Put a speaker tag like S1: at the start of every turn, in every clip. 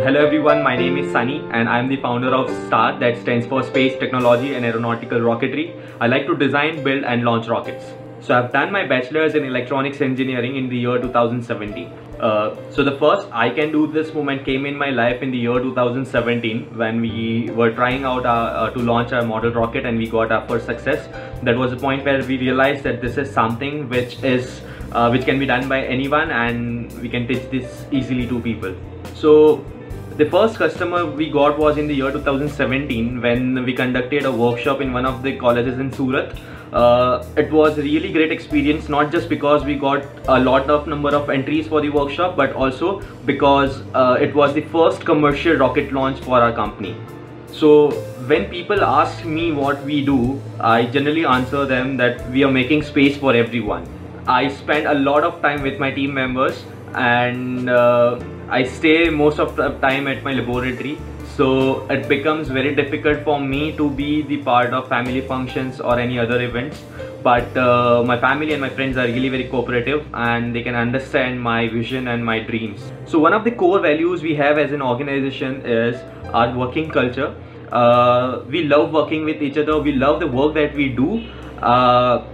S1: everyone, my name is Sunny and I am the founder of STAR that stands for Space Technology and Aeronautical Rocketry. I like to design, build and launch rockets. So I've done my bachelor's in electronics engineering in the year 2017. Uh, so the first I can do this moment came in my life in the year 2017 when we were trying out our, uh, to launch our model rocket and we got our first success. That was the point where we realized that this is something which is uh, which can be done by anyone and we can teach this easily to people. So the first customer we got was in the year 2017 when we conducted a workshop in one of the colleges in Surat. Uh, it was really great experience not just because we got a lot of number of entries for the workshop but also because uh, it was the first commercial rocket launch for our company. So when people ask me what we do, I generally answer them that we are making space for everyone. I spend a lot of time with my team members and uh, I stay most of the time at my laboratory. So it becomes very difficult for me to be the part of family functions or any other events. But uh, my family and my friends are really very cooperative and they can understand my vision and my dreams. So one of the core values we have as an organization is our working culture. Uh, we love working with each other. We love the work that we do. Uh,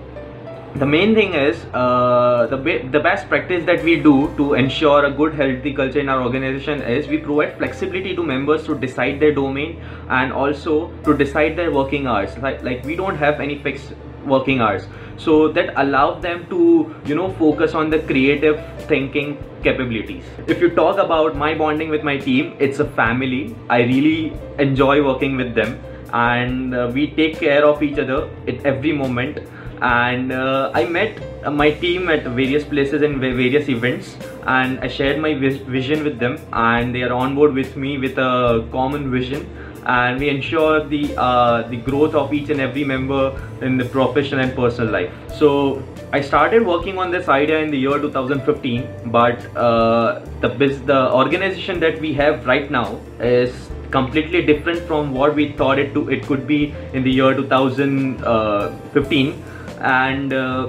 S1: the main thing is uh, the, be the best practice that we do to ensure a good healthy culture in our organization is we provide flexibility to members to decide their domain and also to decide their working hours. Like, like we don't have any fixed working hours. So that allows them to you know focus on the creative thinking capabilities. If you talk about my bonding with my team it's a family. I really enjoy working with them and uh, we take care of each other at every moment and uh, I met uh, my team at various places and various events and I shared my vision with them and they are on board with me with a common vision. And we ensure the uh, the growth of each and every member in the professional and personal life. So I started working on this idea in the year 2015 but uh, the the organization that we have right now is completely different from what we thought it to it could be in the year 2015 and uh,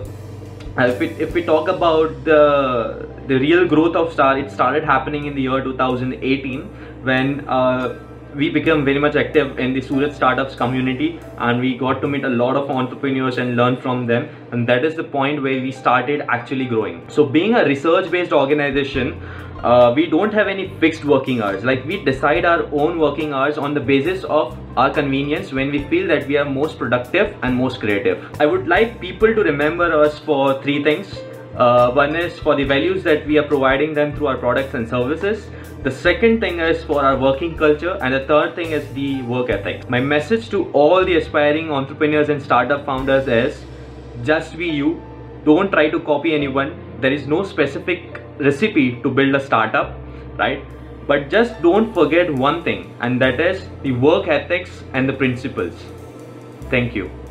S1: if, we, if we talk about the the real growth of star it started happening in the year 2018 when uh, we became very much active in the Surat startups community and we got to meet a lot of entrepreneurs and learn from them. And that is the point where we started actually growing. So being a research based organization uh, we don't have any fixed working hours. Like we decide our own working hours on the basis of our convenience when we feel that we are most productive and most creative. I would like people to remember us for three things. Uh, one is for the values that we are providing them through our products and services. The second thing is for our working culture. And the third thing is the work ethic. My message to all the aspiring entrepreneurs and startup founders is just be you. Don't try to copy anyone. There is no specific recipe to build a startup right but just don't forget one thing and that is the work ethics and the principles. Thank you